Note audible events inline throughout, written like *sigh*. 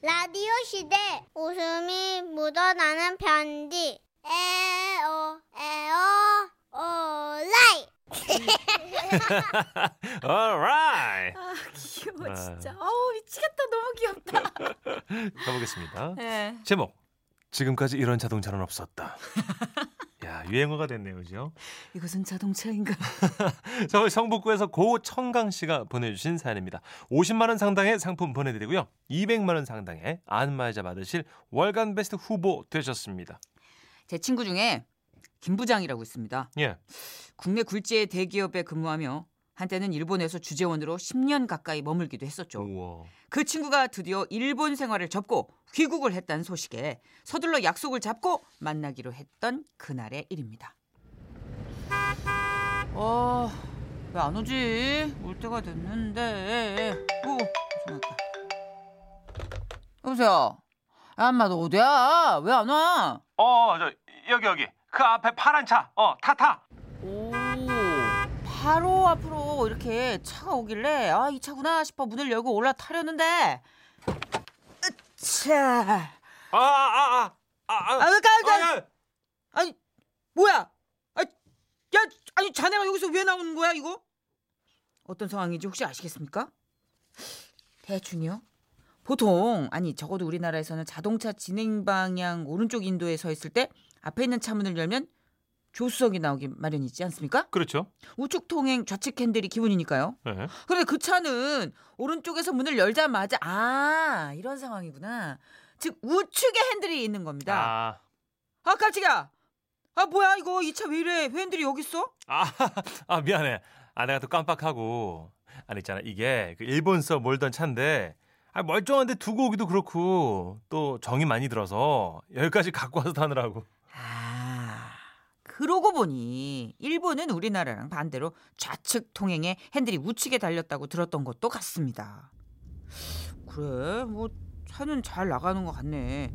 라디오 시대 웃음이 묻어나는 편지 에어 에어 오라이 *laughs* alright. 아 귀여워 아. 진짜. 어우 미치겠다 너무 귀엽다. *laughs* 가보겠습니다. 네. 제목. 지금까지 이런 자동차는 없었다. *laughs* 야, 유행어가 됐네요, 그죠? 이것은 자동차인가? *laughs* 서울 성북구에서 고청강 씨가 보내주신 사연입니다. 50만 원 상당의 상품 보내드리고요. 200만 원 상당의 안마의자 받으실 월간 베스트 후보 되셨습니다. 제 친구 중에 김 부장이라고 있습니다. 예. 국내 굴지의 대기업에 근무하며 한때는 일본에서 주재원으로 10년 가까이 머물기도 했었죠. 우와. 그 친구가 드디어 일본 생활을 접고 귀국을 했다는 소식에 서둘러 약속을 잡고 만나기로 했던 그날의 일입니다. 어, 왜안 오지? 올 때가 됐는데. 오, 전화왔다. 여보세요. 야, 엄마 너 어디야? 왜 안 와? 어, 저 여기 여기. 그 앞에 파란 차. 어, 타 타. 오, 바로 앞으로 이렇게 차가 오길래 아 이 차구나 싶어 문을 열고 올라타려는데 으차 아, 아, 아. 아, 아. 아, 왜 가, 가, 아, 야. 아니 뭐야 아, 야 아니 자네가 여기서 왜 나오는 거야 이거 어떤 상황인지 혹시 아시겠습니까 대충이요 보통 아니 적어도 우리나라에서는 자동차 진행 방향 오른쪽 인도에 서 있을 때 앞에 있는 차 문을 열면 조수석이 나오기 마련이지 않습니까? 그렇죠. 우측 통행 좌측 핸들이 기본이니까요. 네. 그런데 그 차는 오른쪽에서 문을 열자마자 아 이런 상황이구나. 즉 우측에 핸들이 있는 겁니다. 아. 아, 깜짝이야. 아 뭐야 이거 이 차 왜 이래? 왜 핸들이 여기 있어? 아, *laughs* 아 미안해. 아 내가 또 깜빡하고. 아니 있잖아 이게 그 일본서 몰던 차인데 아 멀쩡한데 두고 오기도 그렇고 또 정이 많이 들어서 여기까지 *laughs* 갖고 와서 타느라고. 아 그러고 보니 일본은 우리나라랑 반대로 좌측 통행에 핸들이 우측에 달렸다고 들었던 것도 같습니다. 그래 뭐 차는 잘 나가는 것 같네.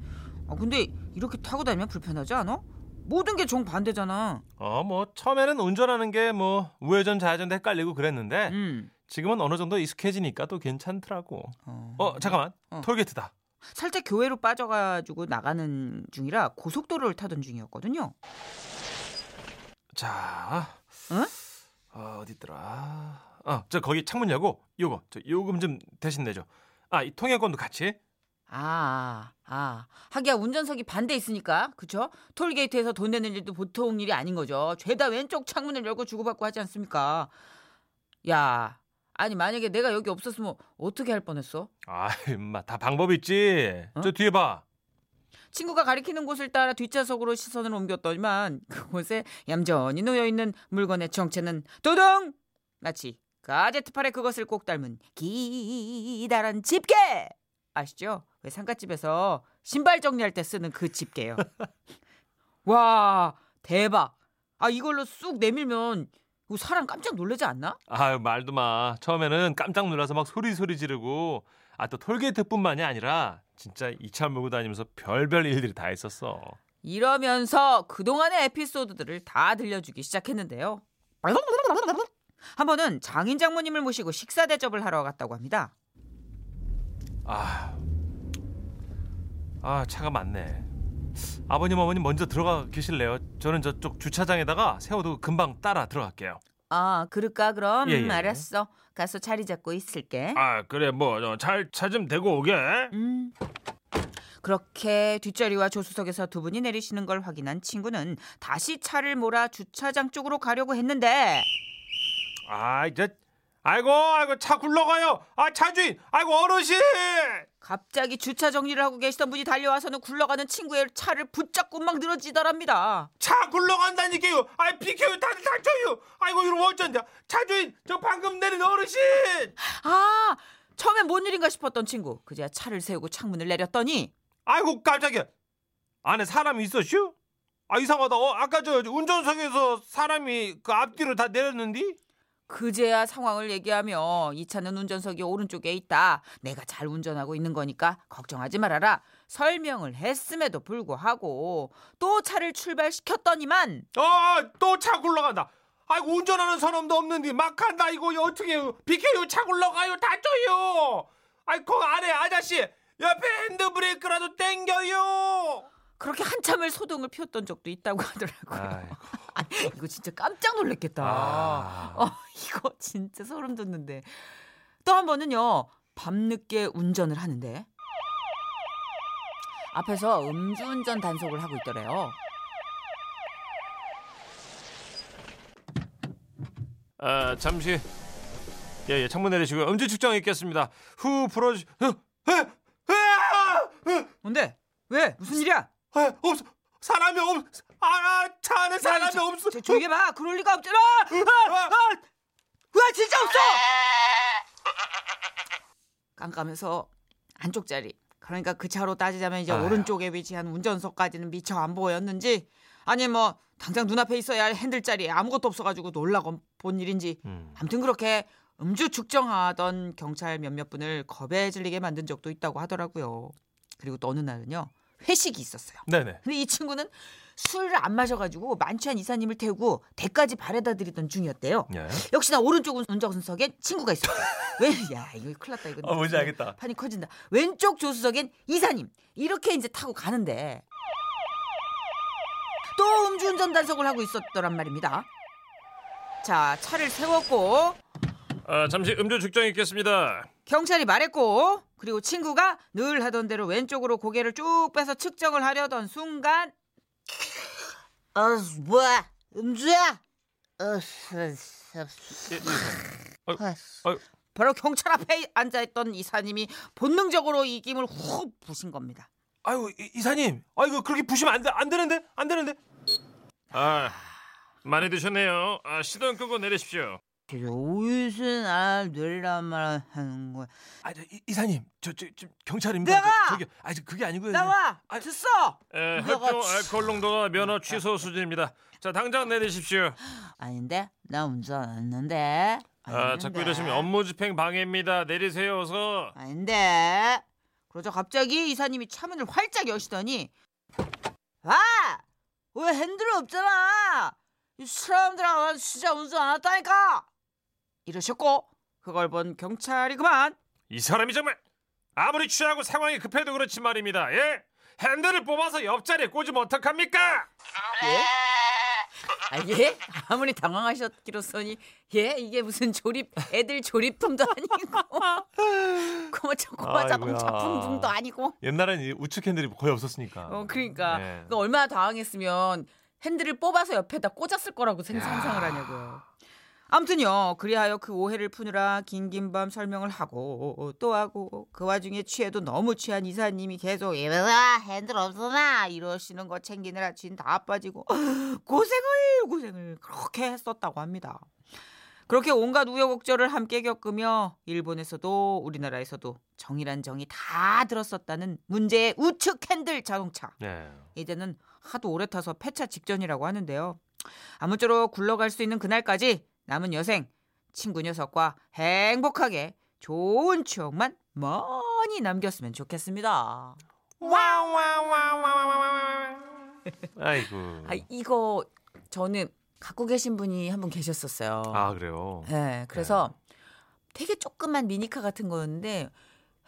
아 근데 이렇게 타고 다니면 불편하지 않아? 모든 게 정반대잖아. 어 뭐 처음에는 운전하는 게 뭐 우회전 좌회전도 헷갈리고 그랬는데 음. 지금은 어느 정도 익숙해지니까 또 괜찮더라고. 어. 어 잠깐만 어. 톨게이트다. 살짝 교회로 빠져가지고 나가는 중이라 고속도로를 타던 중이었거든요. 자, 어? 어, 어디 있더라? 어, 저 거기 창문 열고 요거 저 요금 좀 대신 내줘. 아, 이 통행권도 같이. 아, 아, 하기야 운전석이 반대 있으니까, 그쵸? 톨게이트에서 돈 내는 일도 보통 일이 아닌 거죠. 죄다 왼쪽 창문을 열고 주고받고 하지 않습니까? 야, 아니 만약에 내가 여기 없었으면 어떻게 할 뻔했어? 아, 임마 다 방법 있지. 어? 저 뒤에 봐. 친구가 가리키는 곳을 따라 뒷좌석으로 시선을 옮겼더니만 그곳에 얌전히 놓여 있는 물건의 정체는 도동 마치 가제트팔에 그것을 꼭 닮은 기다란 집게 아시죠? 왜 상가집에서 신발 정리할 때 쓰는 그 집게요. *laughs* 와 대박! 아 이걸로 쑥 내밀면 사람 깜짝 놀라지 않나? 아유, 말도 마. 처음에는 깜짝 놀라서 막 소리 소리 지르고 아, 또 톨게이트뿐만이 아니라 진짜 이 차 몰고 다니면서 별별 일들이 다 있었어. 이러면서 그동안의 에피소드들을 다 들려주기 시작했는데요. 한 번은 장인 장모님을 모시고 식사 대접을 하러 갔다고 합니다. 아. 아, 차가 많네. 아버님 어머님 먼저 들어가 계실래요? 저는 저쪽 주차장에다가 세워두고 금방 따라 들어갈게요. 아, 그럴까 그럼 예, 예. 알았어. 가서 자리 잡고 있을게. 아 그래 뭐잘차좀 대고 오게. 음. 그렇게 뒷자리와 조수석에서 두 분이 내리시는 걸 확인한 친구는 다시 차를 몰아 주차장 쪽으로 가려고 했는데 아 이제 아이고 아이고 차 굴러가요. 아 차주인 아이고 어르신. 갑자기 주차 정리를 하고 계시던 분이 달려와서는 굴러가는 친구의 차를 붙잡고 막 늘어지더랍니다. 차 굴러간다니까요. 아 비켜요 다들 닥쳐 요. 아이고 이러면 어쩐냐. 차주인 저 방금 내린 어르신. 아, 처음엔 뭔 일인가 싶었던 친구. 그제야 차를 세우고 창문을 내렸더니 아이고 깜짝이야. 안에 사람이 있었슈? 아 이상하다. 어 아까 저 운전석에서 사람이 그 앞뒤로 다 내렸는디? 그제야 상황을 얘기하며 이 차는 운전석이 오른쪽에 있다. 내가 잘 운전하고 있는 거니까 걱정하지 말아라. 설명을 했음에도 불구하고 또 차를 출발시켰더니만 어또 차 굴러간다. 아이고 운전하는 사람도 없는데 막 간다 이거 어떻게 해요? 비켜요 차 굴러가요 다쳐요. 아이 그 안에 아저씨 옆에 핸드브레이크라도 땡겨요. 그렇게 한참을 소동을 피웠던 적도 있다고 하더라고요. *laughs* 이거 진짜 깜짝 놀랐겠다. 아. 어, 이거 진짜 소름 돋는데. 또 한 번은요, 밤늦게 운전을 하는데, 앞에서 음주운전 단속을 하고 있더래요. 아, 잠시 예, 예, 창문 내리시고요. 음주 측정에 있겠습니다. 후. 어, 에, 뭔데? 왜? 무슨 일이야? 에, 없 사람이 없. 아, 아, 차 안에 사람이 저- 없어. 저, 조용히 해봐. 그럴 리가 없잖아. 아, 아, 와, 진짜 없어. 깜깜해서 안쪽 자리. 그러니까 그 차로 따지자면 이제 아휴. 오른쪽에 위치한 운전석까지는 미처 안 보였는지 아니 뭐 당장 눈앞에 있어야 할 핸들 자리에 아무것도 없어가지고 놀라고 본 일인지 음. 아무튼 그렇게 음주 측정하던 경찰 몇몇 분을 겁에 질리게 만든 적도 있다고 하더라고요. 그리고 또 어느 날은요 회식이 있었어요. 네네. 근데 이 친구는 술을 안 마셔가지고 만취한 이사님을 태우고 대까지 바래다 드리던 중이었대요. 예. 역시나 오른쪽 운전석엔 친구가 있었어요. *laughs* 왜? 야 이거 큰일 났다 이거. 어, 뭔지 알겠다. 판이 커진다. 왼쪽 조수석엔 이사님 이렇게 이제 타고 가는데 또 음주운전 단속을 하고 있었더란 말입니다. 자 차를 세웠고 아, 잠시 음주 측정에 있겠습니다. 경찰이 말했고 그리고 친구가 늘 하던 대로 왼쪽으로 고개를 쭉 빼서 측정을 하려던 순간 어 뭐야 음주야 어, 예, 예. 바로 경찰 앞에 앉아있던 이사님이 본능적으로 이 김을 훅 부신 겁니다 아유, 이, 이사님. 아이고 그렇게 부시면 안 돼. 안 되는데. 안 되는데. 아, 많이 드셨네요. 아, 시동 끄고 내리십시오. 어디서 날 내리란 말 하는 거야 아, 저, 이, 이사님. 저, 저, 저 경찰입니다. 내가! 저, 저기, 아, 저, 그게 아니고요. 나와 아, 됐어 에, 혈중 치- 알코올 농도가 면허 취소 수준입니다. 자, 당장 내리십시오. 아닌데 나 운전 안 했는데 아, 자꾸 이러시면 업무 집행 방해입니다. 내리세요, 어서. 아닌데. 그러자 갑자기 이사님이 차 문을 활짝 여시더니 아! 왜 핸들 없잖아! 이 사람들아 진짜 운전 안 했다니까! 이러셨고 그걸 본 경찰이 그만 이 사람이 정말 아무리 취하고 상황이 급해도 그렇지 말입니다. 예? 핸들을 뽑아서 옆자리에 꽂으면 어떡합니까? 예? 아, 예? 아무리 당황하셨기로서니 예? 이게 무슨 조립 애들 조립품도 아니고 고마 고마 자동차. 풍등도 아니고 옛날엔 이 우측 핸들이 거의 없었으니까. 어, 그러니까 네. 얼마나 당황했으면 핸들을 뽑아서 옆에다 꽂았을 거라고 생- 상상을 하냐고요. 아무튼요, 그리하여 그 오해를 푸느라 긴긴 밤 설명을 하고 또 하고 그 와중에 취해도 너무 취한 이사님이 계속 이러다 핸들 없어나 이러시는 거 챙기느라 진 다 빠지고 고생을 고생을 그렇게 했었다고 합니다. 그렇게 온갖 우여곡절을 함께 겪으며 일본에서도 우리나라에서도 정이란 정이 다 들었었다는 문제의 우측 핸들 자동차. 네. 이제는 하도 오래 타서 폐차 직전이라고 하는데요. 아무쪼록 굴러갈 수 있는 그날까지 남은 여생 친구 녀석과 행복하게 좋은 추억만 많이 남겼으면 좋겠습니다. 아이고. 아 이거 저는 갖고 계신 분이 한 분 계셨었어요. 아, 그래요. 네, 그래서 되게 조그만 미니카 같은 거였는데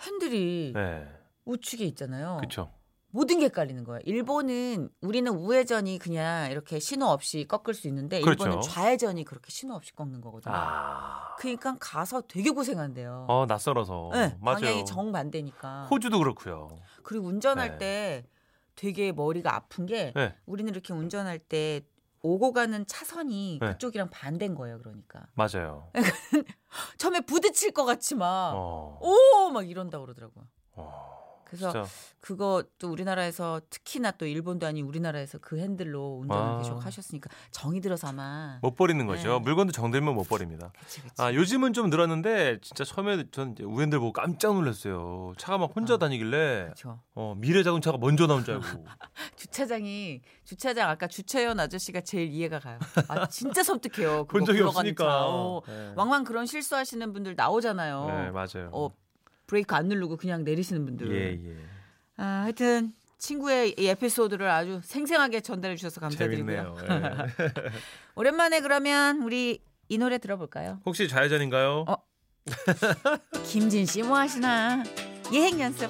핸들이 네. 우측에 있잖아요. 그렇죠. 모든 게 깔리는 거예요. 일본은 우리는 우회전이 그냥 이렇게 신호 없이 꺾을 수 있는데 그렇죠. 일본은 좌회전이 그렇게 신호 없이 꺾는 거거든요. 아. 그러니까 가서 되게 고생한대요. 어, 낯설어서. 네, 맞아요. 방향이 정반대니까. 호주도 그렇고요. 그리고 운전할 네. 때 되게 머리가 아픈 게 네. 우리는 이렇게 운전할 때 오고 가는 차선이 네. 그쪽이랑 반대인 거예요. 그러니까 맞아요. *laughs* 처음에 부딪힐 것 같지만 어. 오막 이런다 고 그러더라고요. 어. 그래서 진짜 그것도 우리나라에서 특히나 또 일본도 아닌 우리나라에서 그 핸들로 운전을 아. 계속 하셨으니까 정이 들어서 아마 못 버리는 거죠. 네. 물건도 정들면 못 버립니다. 그치 그치 아, 요즘은 좀 늘었는데 진짜 처음에 전 우엔들 보고 깜짝 놀랐어요. 차가 막 혼자 아. 다니길래 그렇죠. 어, 미래 자동차가 먼저 나온 줄 알고. *laughs* 주차장이 주차장 아까 주차연 아저씨가 제일 이해가 가요. 아 진짜 섬뜩해요. 본 그거 적이 없으니까. 차. 어, 네. 왕왕 그런 실수하시는 분들 나오잖아요. 네, 맞아요. 어 브레이크 안 누르고 그냥 내리시는 분들. 예, 예. 아 하여튼 친구의 이 에피소드를 아주 생생하게 전달해 주셔서 감사드리고요. 예. *laughs* 오랜만에 그러면 우리 이 노래 들어볼까요? 혹시 좌회전인가요? 어. 김진 씨 뭐 하시나? 예행 연습